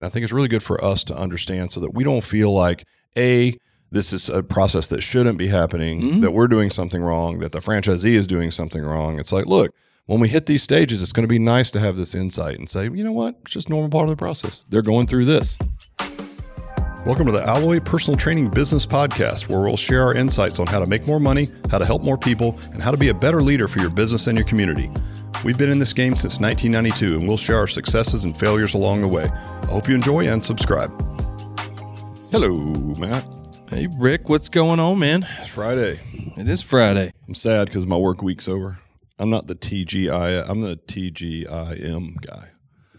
I think it's really good for us to understand so that we don't feel like a this is a process that shouldn't be happening, Mhm. that we're doing something wrong, that the franchisee is doing something wrong. It's like, look, when we hit these stages, it's going to be nice to have this insight and say, you know what, it's just normal part of the process. They're going through this. Welcome to the Alloy Personal Training Business Podcast, where we'll share our insights on how to make more money, how to help more people, and how to be a better leader for your business and your community. We've been in this game since 1992, and we'll share our successes and failures along the way. I hope you enjoy and subscribe. Hello, Matt. Hey, Rick, what's going on, man? It's Friday. It is Friday. I'm sad because my work week's over. I'm not the TGI. I'm the TGIM guy.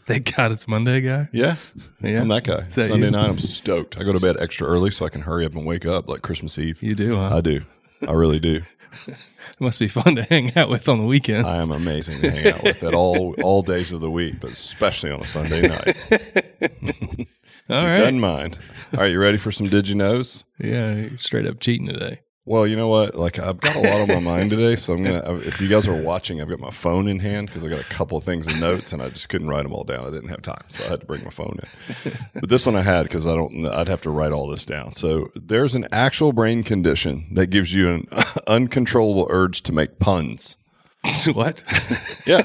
Thank God it's Monday, guy. Yeah, Yeah. I'm that guy. Is that Sunday you? night, I'm stoked. I go to bed extra early so I can hurry up and wake up like Christmas Eve. You do, huh? I do. I really do. it must be fun to hang out with on the weekends. I am amazing to hang out with at all all days of the week, but especially on a Sunday night. all right. In mind. All right, you ready for some did you knows? Yeah, you're straight up cheating today. Well, you know what? Like I've got a lot on my mind today, so I'm gonna. If you guys are watching, I've got my phone in hand because I got a couple of things in notes, and I just couldn't write them all down. I didn't have time, so I had to bring my phone in. But this one I had because I don't. I'd have to write all this down. So there's an actual brain condition that gives you an uncontrollable urge to make puns. So what? Yeah.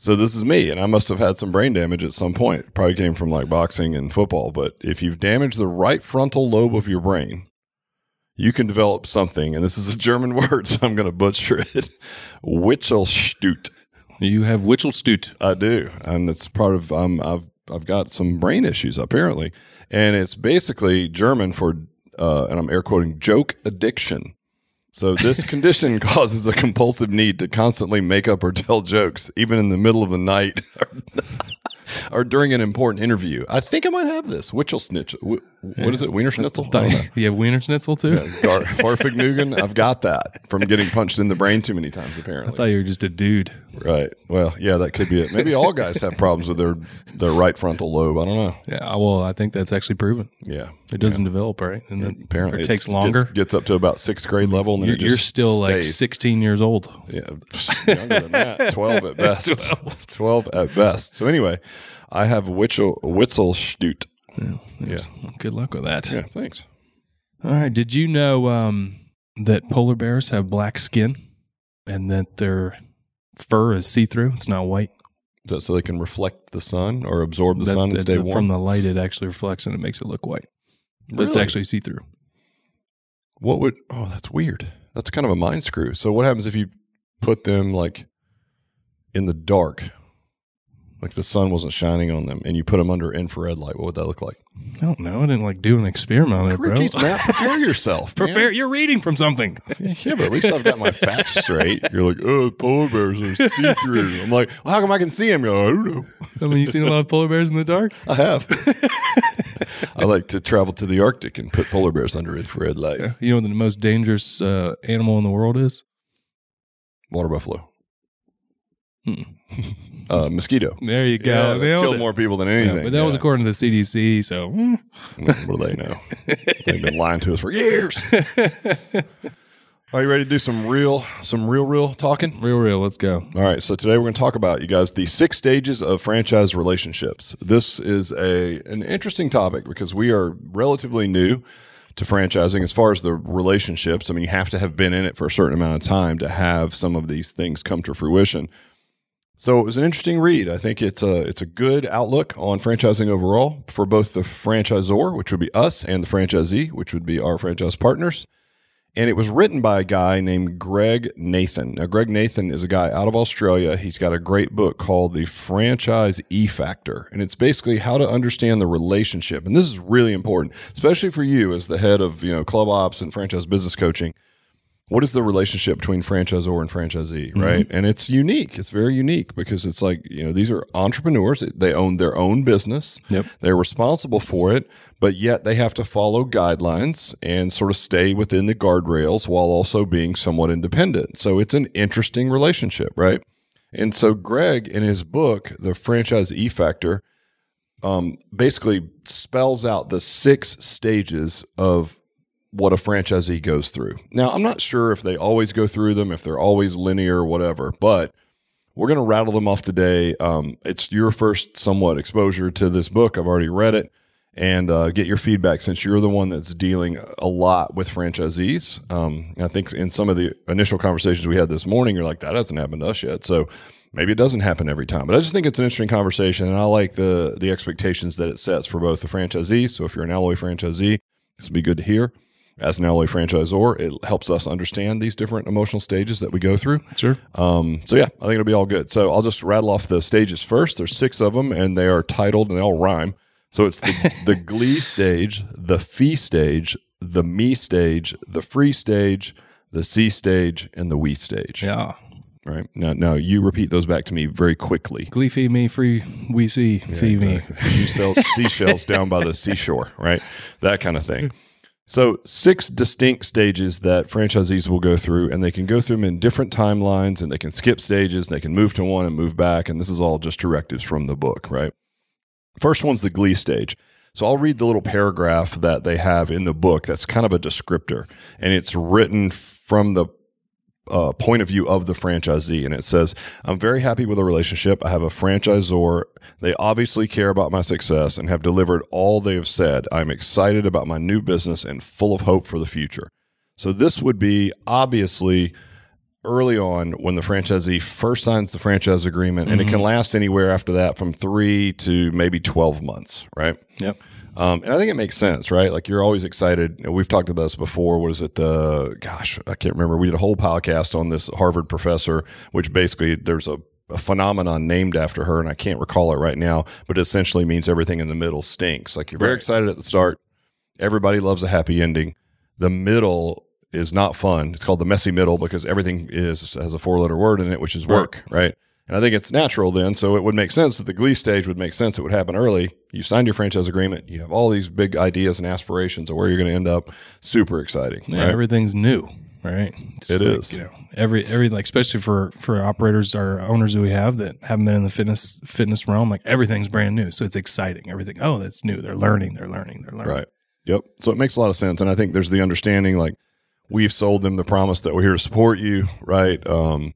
So this is me, and I must have had some brain damage at some point. Probably came from like boxing and football. But if you've damaged the right frontal lobe of your brain, you can develop something, and this is a German word, so I'm going to butcher it. Witzelstut. you have Witchelstute. I do, and it's part of. Um, I've I've got some brain issues apparently, and it's basically German for, uh, and I'm air quoting, joke addiction. So this condition causes a compulsive need to constantly make up or tell jokes, even in the middle of the night or during an important interview. I think I might have this. Witchel snitch. Wh- What is it? Wiener schnitzel? You have Wiener Schnitzel too? Gar- Farfignugan. I've got that from getting punched in the brain too many times. Apparently. I thought you were just a dude. right. Well, yeah, that could be it. Maybe all guys have problems with their their right frontal lobe. I don't know. Yeah, well, I think that's actually proven. Yeah, It doesn't develop, right? And then apparently it takes longer. Gets, gets up to about sixth grade level, and then You're, you're still like 16 years old. Yeah, younger than that. Twelve at best. Twelve at best. So anyway, I have Witchel Witzelstute. Yeah. Good luck with that. Yeah, thanks. All right. Did you know um, that polar bears have black skin and that their fur is see through? It's not white. Is that so they can reflect the sun or absorb the That- sun and that- stay warm? From the light, it actually reflects and it makes it look white. But it's actually see through. What would? Oh, that's weird. That's kind of a mind screw. So what happens if you put them like in the dark, like the sun wasn't shining on them, and you put them under infrared light? What would that look like? I don't know. I didn't like do an experiment on it, bro. Jeez, Matt, prepare yourself. man. Prepare. You're reading from something. Yeah, but at least I've got my facts straight. You're like, oh, polar bears are see through. I'm like, well, how come I can see them? You're like, I don't know. I mean, you seen a lot of polar bears in the dark? I have. I like to travel to the Arctic and put polar bears under infrared light. You know what the most dangerous uh, animal in the world is? Water buffalo. Hmm. Uh, mosquito. There you go. Yeah, that's killed it. more people than Yeah, anything. but that was according to the CDC. So mm. what do they know? They've been lying to us for years. Are you ready to do some real, some real, real talking? real, real. Let's go. All right, so today we're going to talk about you guys the six stages of franchise relationships. This is a an interesting topic because we are relatively new to franchising as far as the relationships. I mean, you have to have been in it for a certain amount of time to have some of these things come to fruition. So it was an interesting read. I think it's a it's a good outlook on franchising overall for both the franchisor, which would be us, and the franchisee, which would be our franchise partners. And it was written by a guy named Greg Nathan. Now, Greg Nathan is a guy out of Australia. He's got a great book called The Franchise E Factor. And it's basically how to understand the relationship. And this is really important, especially for you as the head of, you know, club ops and franchise business coaching. What is the relationship between franchisor and franchisee, right? And it's unique. It's very unique because it's like, you know, these are entrepreneurs. They own their own business. Yep. They're responsible for it, but yet they have to follow guidelines and sort of stay within the guardrails while also being somewhat independent. So it's an interesting relationship, right? And so Greg, in his book, The Franchise E Factor, um, basically spells out the six stages of what a franchisee goes through. Now, I'm not sure if they always go through them, if they're always linear or whatever, but We're going to rattle them off today. Um, it's your first somewhat exposure to this book. I've already read it and uh, get your feedback since you're the one that's dealing a lot with franchisees. Um, I think in some of the initial conversations we had this morning, you're like, that hasn't happened to us yet. So maybe it doesn't happen every time. But I just think it's an interesting conversation, and I like the the expectations that it sets for both the franchisee. So if you're an Alloy franchisee, this would be good to hear. As an Alloy franchisor, it helps us understand these different emotional stages that we go through. Sure. Um, so yeah, I think it'll be all good. So I'll just rattle off the stages first. There's six of them, and they are titled and they all rhyme. So it's the, the glee stage, the fee stage, the me stage, the free stage, the see stage, and the we stage. Yeah. Right now, now you repeat those back to me very quickly. Glee fee me free we see see me. You sell seashells down by the seashore, right? That kind of thing. So, six distinct stages that franchisees will go through, and they can go through them in different timelines, and they can skip stages, and they can move to one and move back. And this is all just directives from the book, right? First one's the glee stage. So I'll read the little paragraph that they have in the book that's kind of a descriptor, and it's written from the uh, point of view of the franchisee. And it says, I'm very happy with the relationship. I have a franchisor. They obviously care about my success and have delivered all they have said. I'm excited about my new business and full of hope for the future. So this would be obviously early on when the franchisee first signs the franchise agreement, and it can last anywhere after that from three to maybe 12 months, right? Yep. Um, and I think it makes sense, right? Like you're always excited. You know, we've talked about this before. What is it? The gosh, I can't remember. We did a whole podcast on this Harvard professor, which basically there's a, a phenomenon named after her, and I can't recall it right now, but it essentially means everything in the middle stinks. Like you're very Right. excited at the start. Everybody loves a happy ending. The middle is not fun. It's called the messy middle because everything is has a four letter word in it, which is work, right? And I think it's natural then. So it would make sense that the glee stage would make sense. It would happen early. You signed your franchise agreement. You have all these big ideas and aspirations of where you're going to end up. Super exciting. Yeah, right? everything's new, right? It's It like, is. You know, every every like especially for for operators or owners that we have that haven't been in the fitness fitness realm, like everything's brand new. So it's exciting. Everything. Oh, that's new. They're learning. They're learning. They're learning. Right. Yep. So it makes a lot of sense. And I think there's the understanding like we've sold them the promise that we're here to support you, right? Um,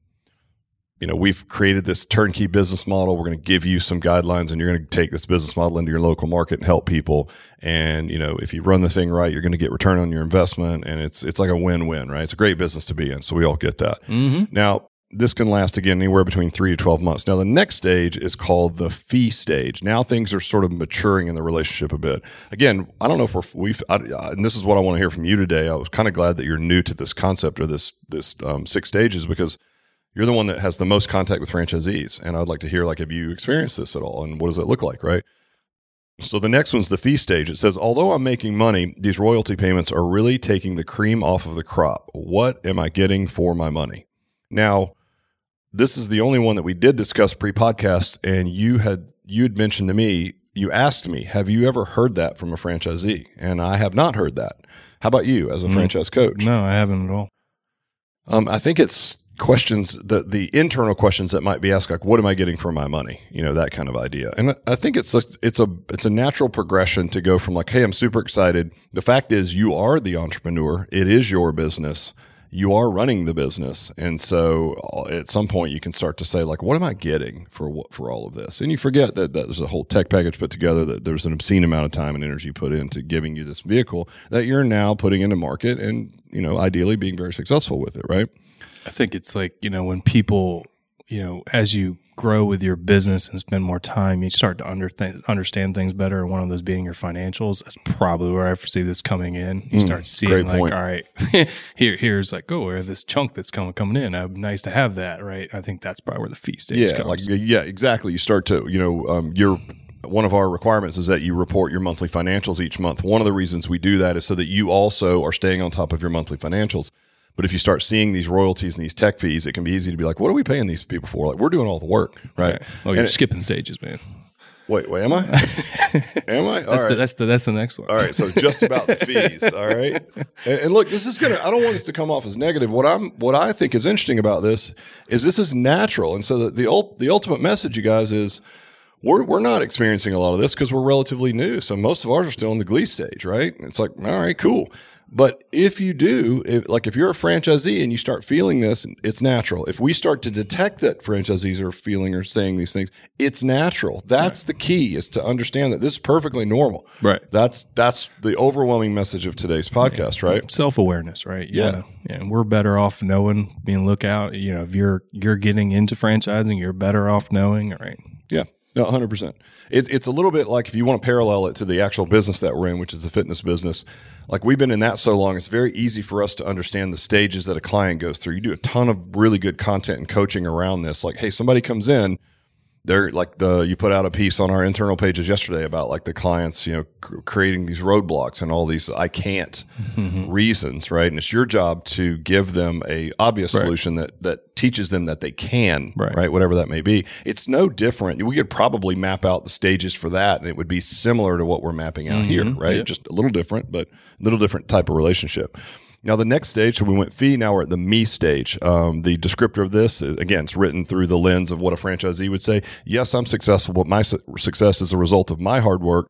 you know, we've created this turnkey business model. We're going to give you some guidelines and you're going to take this business model into your local market and help people. And, you know, if you run the thing right, you're going to get return on your investment and it's it's like a win-win, right? It's a great business to be in. So we all get that. Mm-hmm. Now, this can last again anywhere between three to 12 months. Now, the next stage is called the fee stage. Now things are sort of maturing in the relationship a bit. Again, I don't know if we're, we've, I- and this is what I want to hear from you today. I was kind of glad that you're new to this concept or this, this um, six stages because you're the one that has the most contact with franchisees. And I'd like to hear, like, have you experienced this at all? And what does it look like, right? So the next one's the fee stage. It says, although I'm making money, these royalty payments are really taking the cream off of the crop. What am I getting for my money? Now, this is the only one that we did discuss pre-podcast, and you had you had mentioned to me, you asked me, have you ever heard that from a franchisee? And I have not heard that. How about you as a Mm. franchise coach? No, I haven't at all. Um, I think it's questions the the internal questions that might be asked, like, "What am I getting for my money?" You know, that kind of idea. And I- think it's a, it's a it's a natural progression to go from like, "Hey, I'm super excited." The fact is, you are the entrepreneur. It is your business. You are running the business, and so uh, at some point you can start to say, like, "What am I getting for what for all of this?" And you forget that, that there's a whole tech package put together. That there's an obscene amount of time and energy put into giving you this vehicle that you're now putting into market, and you know, ideally being very successful with it, right? I think it's like, you know, when people, you know, as you grow with your business and spend more time, you start to under understand things better. And one of those being your financials. That's probably where I foresee this coming in. You Mm, start seeing like, point. all right, here, here's like, oh, where this chunk that's coming coming in. Uh, nice to have that, right? I think that's probably where the fee stage yeah, comes. like yeah, exactly. You start to you know um, your one of our requirements is that you report your monthly financials each month. One of the reasons we do that is so that you also are staying on top of your monthly financials. But if you start seeing these royalties and these tech fees, it can be easy to be like, "What are we paying these people for?" Like we're doing all the work, right? Oh, you're And it- skipping stages, man. wait, wait, am I? am I? All That's right. the that's the that's the next one. All right, so just about the fees. All right, and, and look, this is gonna. I don't want this to come off as negative. What I'm, what I think is interesting about this is this is natural, and so the the, ul- the ultimate message, you guys, is we're we're not experiencing a lot of this because we're relatively new. So most of ours are still in the glee stage, right? It's like, all right, cool. But if you do, if, like if you're a franchisee and you start feeling this, it's natural. If we start to detect that franchisees are feeling or saying these things, it's natural. That's the key is to understand that this is perfectly normal. Right. That's that's the overwhelming message of today's podcast, right? Self awareness, right? You Yeah. And we're better off knowing, being lookout. You know, if you're you're getting into franchising, you're better off knowing, right? Yeah. No, 100%. It, it's a little bit like if you want to parallel it to the actual business that we're in, which is the fitness business. Like we've been in that so long, it's very easy for us to understand the stages that a client goes through. You do a ton of really good content and coaching around this. Like, hey, somebody comes in, they're like the you put out a piece on our internal pages yesterday about like the clients you know cr- creating these roadblocks and all these i can't mm-hmm. reasons right? And it's your job to give them a obvious solution that that teaches them that they can Right. whatever that may be. It's no different. We could probably map out the stages for that and it would be similar to what we're mapping out mm-hmm. here right? Just a little different but a little different type of relationship now, the next stage, so we went fee, now we're at the me stage. Um, the descriptor of this, uh, again, it's written through the lens of what a franchisee would say. Yes, I'm successful, but my su- success is a result of my hard work.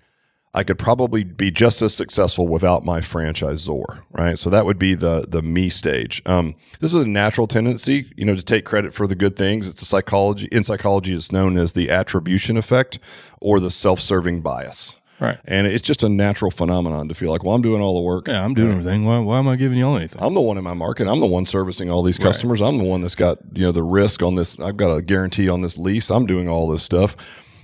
I could probably be just as successful without my franchisor, right? So that would be the the me stage. Um, this is a natural tendency, you know, to take credit for the good things. It's a psychology in psychology. It's known as the attribution effect or the self-serving bias. Right. And it's just a natural phenomenon to feel like, well, I'm doing all the work. Yeah, I'm doing everything. Why, why am I giving y'all anything? I'm the one in my market. I'm the one servicing all these customers. I'm the one that's got you know the risk on this. I've got a guarantee on this lease. I'm doing all this stuff.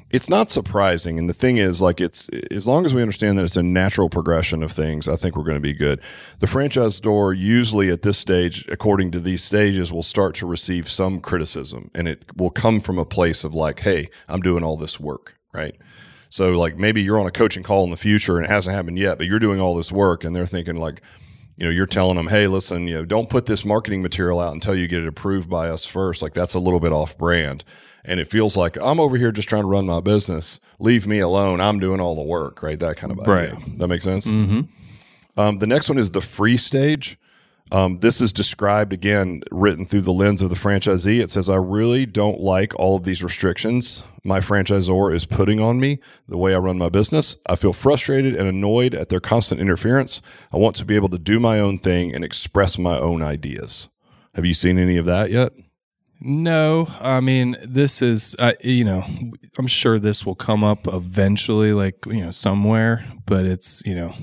It's not surprising, and the thing is, like, it's as long as we understand that it's a natural progression of things, I think we're going to be good. The franchisor usually at this stage, according to these stages, will start to receive some criticism, and it will come from a place of like, "Hey, I'm doing all this work, right?" So like maybe you're on a coaching call in the future and it hasn't happened yet, but you're doing all this work and they're thinking like, you know, you're telling them, hey, listen, you know, don't put this marketing material out until you get it approved by us first. Like that's a little bit off brand. And it feels like I'm over here just trying to run my business. Leave me alone. I'm doing all the work, right? That kind of idea. Right. That makes sense. Um, the next one is the free stage. Um, this is described again, written through the lens of the franchisee. It says, I really don't like all of these restrictions my franchisor is putting on me the way I run my business. I feel frustrated and annoyed at their constant interference. I want to be able to do my own thing and express my own ideas. Have you seen any of that yet? No, I mean this is uh, you know I'm sure this will come up eventually, like you know somewhere, but it's you know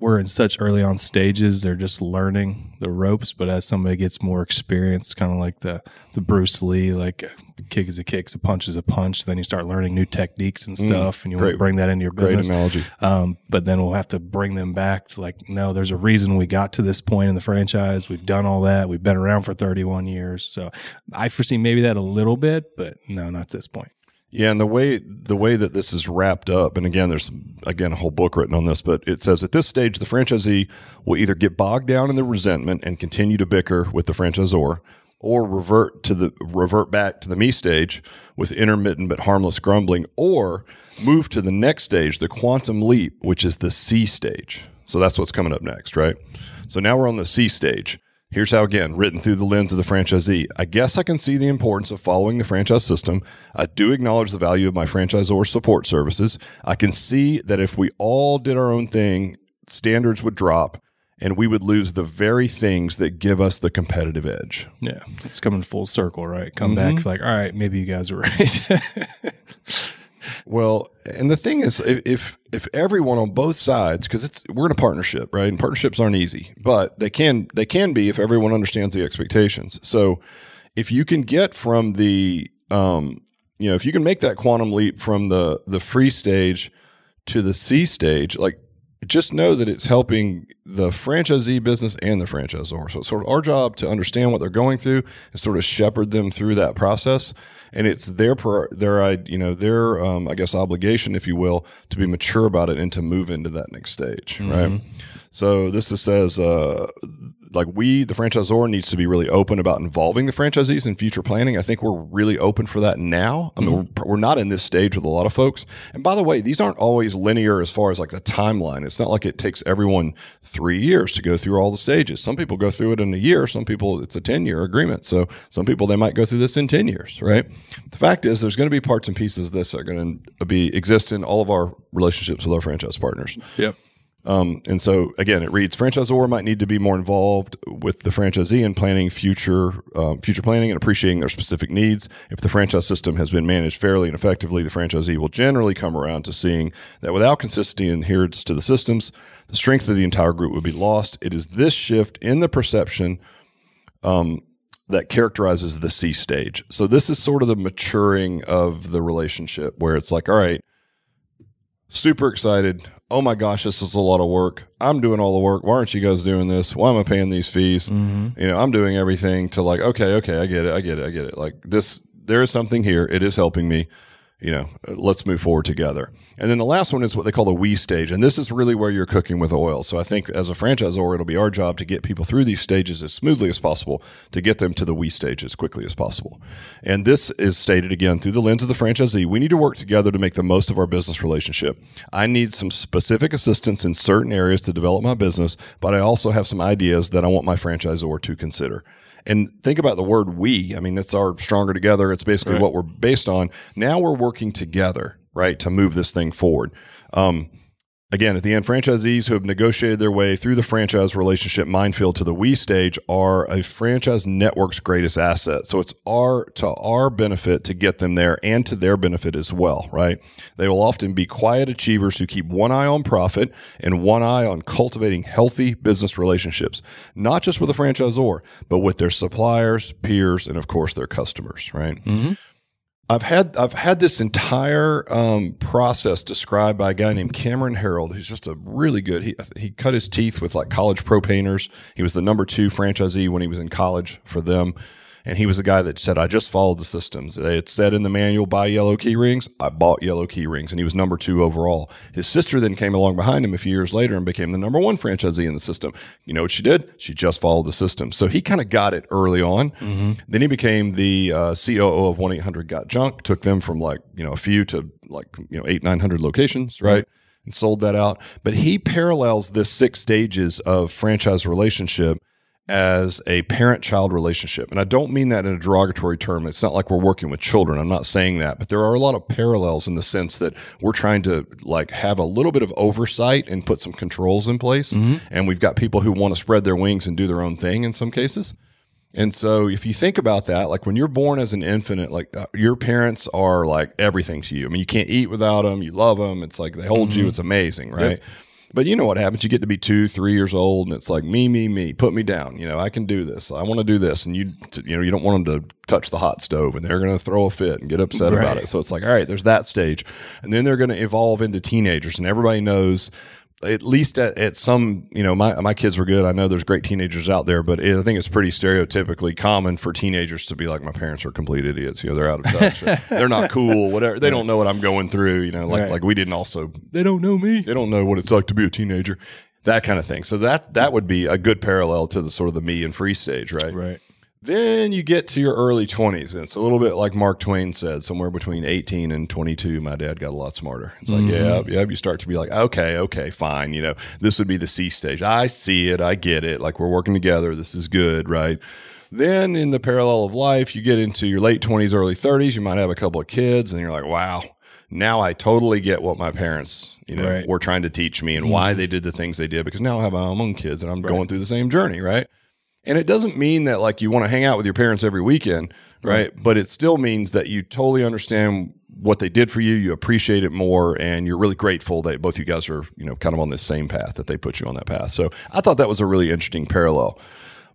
we're in such early on stages; they're just learning the ropes. But as somebody gets more experience, kind of like the the Bruce Lee, like a kick is a kick, a punch is a punch. Then you start learning new techniques and stuff, and you want great- to bring that into your business Great analogy. Um, but then we'll have to bring them back to like, no, there's a reason we got to this point in the franchise. We've done all that. We've been around for 31 years. So I foresee maybe that a little bit, but no, not at this point. Yeah, and the way the way that this is wrapped up, and again, there's again a whole book written on this, but it says at this stage, the franchisee will either get bogged down in the resentment and continue to bicker with the franchisor, or revert to the revert back to the me stage with intermittent but harmless grumbling, or move to the next stage, the quantum leap, which is the see stage. So that's what's coming up next, right? So now we're on the see stage. Here's how, again, written through the lens of the franchisee. I guess I can see the importance of following the franchise system. I do acknowledge the value of my franchisor support services. I can see that if we all did our own thing, standards would drop and we would lose the very things that give us the competitive edge. Yeah. It's coming full circle, right? Come back mm-hmm. like, all right, maybe you guys are right. Well, and the thing is, if if, everyone on both sides, because it's we're in a partnership, right? And partnerships aren't easy, but they can they can be if everyone understands the expectations. So, if you can get from the, um, you know, if you can make that quantum leap from the the free stage to the see stage, like just know that it's helping the franchisee business and the franchisor. So it's sort of our job to understand what they're going through and sort of shepherd them through that process. And it's their their I you know their um, I guess obligation, if you will, to be mature about it and to move into that next stage, right? So this is, says uh, like we the franchisor needs to be really open about involving the franchisees in future planning. I think we're really open for that now. I mean, we're, we're not in this stage with a lot of folks. And by the way, these aren't always linear as far as like the timeline. It's not like it takes everyone three years to go through all the stages. Some people go through it in a year. Some people it's a ten year agreement. So some people they might go through this in ten years, right? The fact is, there's going to be parts and pieces of this that are going to be exist in all of our relationships with our franchise partners. yep. Um, and so again, it reads franchisor might need to be more involved with the franchisee in planning future um, future planning and appreciating their specific needs. If the franchise system has been managed fairly and effectively, the franchisee will generally come around to seeing that without consistency and adherence to the systems, the strength of the entire group would be lost. It is this shift in the perception um, that characterizes the see stage. So this is sort of the maturing of the relationship where it's like, all right, super excited. Oh my gosh, this is a lot of work. I'm doing all the work. Why aren't you guys doing this? Why am I paying these fees? Mm-hmm. You know, I'm doing everything to like, okay, okay, I get it, I get it, I get it. Like this, there is something here. It is helping me. You know, let's move forward together. And then the last one is what they call the we stage, and this is really where you're cooking with oil. So I think as a franchisor, it'll be our job to get people through these stages as smoothly as possible to get them to the we stage as quickly as possible. And this is stated again through the lens of the franchisee. We need to work together to make the most of our business relationship. I need some specific assistance in certain areas to develop my business, but I also have some ideas that I want my franchisor to consider. And think about the word we. I mean, it's our stronger together. It's basically what we're based on. Now we're working together, right, to move this thing forward. Um, again, at the end, franchisees who have negotiated their way through the franchise relationship minefield to the we stage are a franchise network's greatest asset. So it's our to our benefit to get them there and to their benefit as well, right? They will often be quiet achievers who keep one eye on profit and one eye on cultivating healthy business relationships, not just with the franchisor, but with their suppliers, peers, and of course their customers, right? Mm-hmm. I've had I've had this entire um, process described by a guy named Cameron Herold, who's just a really good. He he cut his teeth with like college pro painters. He was the number two franchisee when he was in college for them, and he was the guy that said, "I just followed the systems." It said in the manual, "Buy yellow key rings." I bought yellow key rings, and he was number two overall. His sister then came along behind him a few years later and became the number one franchisee in the system. You know what she did? She just followed the system. So he kind of got it early on. Then he became the uh, COO of one eight hundred Got Junk. Took them from like you know a few to like you know eight nine hundred locations, right? And sold that out. But he parallels this six stages of franchise relationship as a parent child relationship. And I don't mean that in a derogatory term. It's not like we're working with children. I'm not saying that, but there are a lot of parallels in the sense that we're trying to like have a little bit of oversight and put some controls in place. And we've got people who want to spread their wings and do their own thing in some cases. And so if you think about that, like when you're born as an infant, like uh, your parents are like everything to you. I mean, you can't eat without them. You love them. It's like they hold you. It's amazing, right? But you know what happens? You get to be two, three years old, and it's like me, me, me. Put me down. You know, I can do this. I want to do this, and you, you know, you don't want them to touch the hot stove, and they're going to throw a fit and get upset about it. So it's like, all right, there's that stage, and then they're going to evolve into teenagers, and everybody knows. At least at, at some, you know, my my kids were good. I know there's great teenagers out there, but it, I think it's pretty stereotypically common for teenagers to be like, my parents are complete idiots. You know, they're out of touch. they're not cool. Whatever. They don't know what I'm going through. You know, like Right. like we didn't also They don't know me. they don't know what it's like to be a teenager that kind of thing so that that would be a good parallel to the sort of the me and free stage right Right. Then you get to your early 20s and it's a little bit like mark twain said somewhere between 18 and 22 my dad got a lot smarter. It's like mm-hmm. yeah yeah you start to be like okay okay fine you know this would be the see stage. I see it i get it like we're working together this is good right? Then in the parallel of life you get into your late 20s early 30s you might have a couple of kids and you're like wow now I totally get what my parents, you know, Right. were trying to teach me and mm-hmm. why they did the things they did because now I have my own kids and I'm going through the same journey, right? And it doesn't mean that like you want to hang out with your parents every weekend, right? But it still means that you totally understand what they did for you, you appreciate it more, and you're really grateful that both you guys are, you know, kind of on this same path that they put you on that path. So I thought that was a really interesting parallel.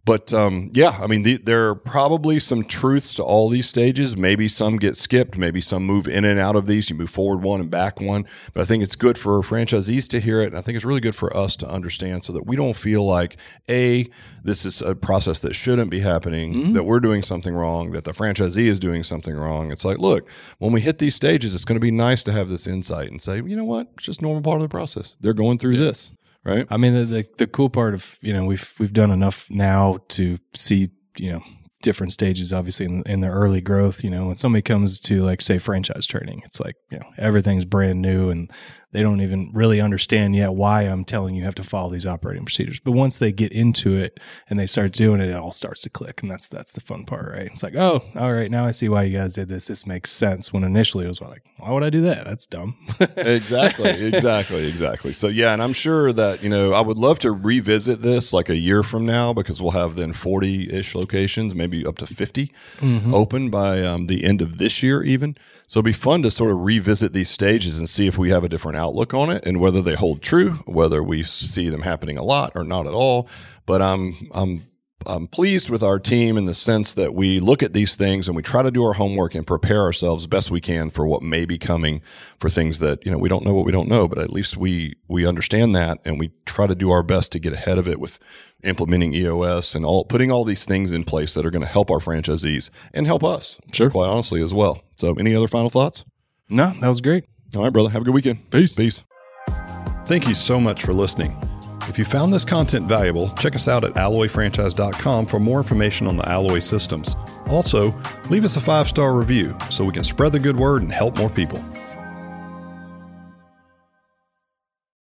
But um, yeah, I mean, the, there are probably some truths to all these stages. Maybe some get skipped. Maybe some move in and out of these. You move forward one and back one. But I think it's good for franchisees to hear it. And I think it's really good for us to understand so that we don't feel like, A, this is a process that shouldn't be happening, that we're doing something wrong, that the franchisee is doing something wrong. It's like, look, when we hit these stages, it's going to be nice to have this insight and say, you know what? It's just normal part of the process. They're going through this, right? I mean, the, the the cool part of you know we've we've done enough now to see you know different stages. Obviously, in, in the early growth, you know, when somebody comes to like say franchise training, it's like you know everything's brand new and they don't even really understand yet why I'm telling you have to follow these operating procedures. But once they get into it and they start doing it, it all starts to click. And that's that's the fun part, right? It's like, oh, all right, now I see why you guys did this. This makes sense. When initially it was like, why would I do that? That's dumb. exactly, exactly, exactly. So yeah, and I'm sure that, you know, I would love to revisit this like a year from now because we'll have then 40-ish locations, maybe up to 50 mm-hmm. open by um, the end of this year even. So it'd be fun to sort of revisit these stages and see if we have a different outlook on it and whether they hold true, whether we see them happening a lot or not at all. But I'm I'm I'm pleased with our team in the sense that we look at these things and we try to do our homework and prepare ourselves best we can for what may be coming for things that you know we don't know what we don't know, but at least we we understand that and we try to do our best to get ahead of it with implementing EOS and all putting all these things in place that are going to help our franchisees and help us, sure, quite honestly as well. So, any other final thoughts? No, that was great. All right, brother. Have a good weekend. Peace. Peace. Thank you so much for listening. If you found this content valuable, check us out at alloyfranchise.com for more information on the Alloy systems. Also, leave us a five star review so we can spread the good word and help more people.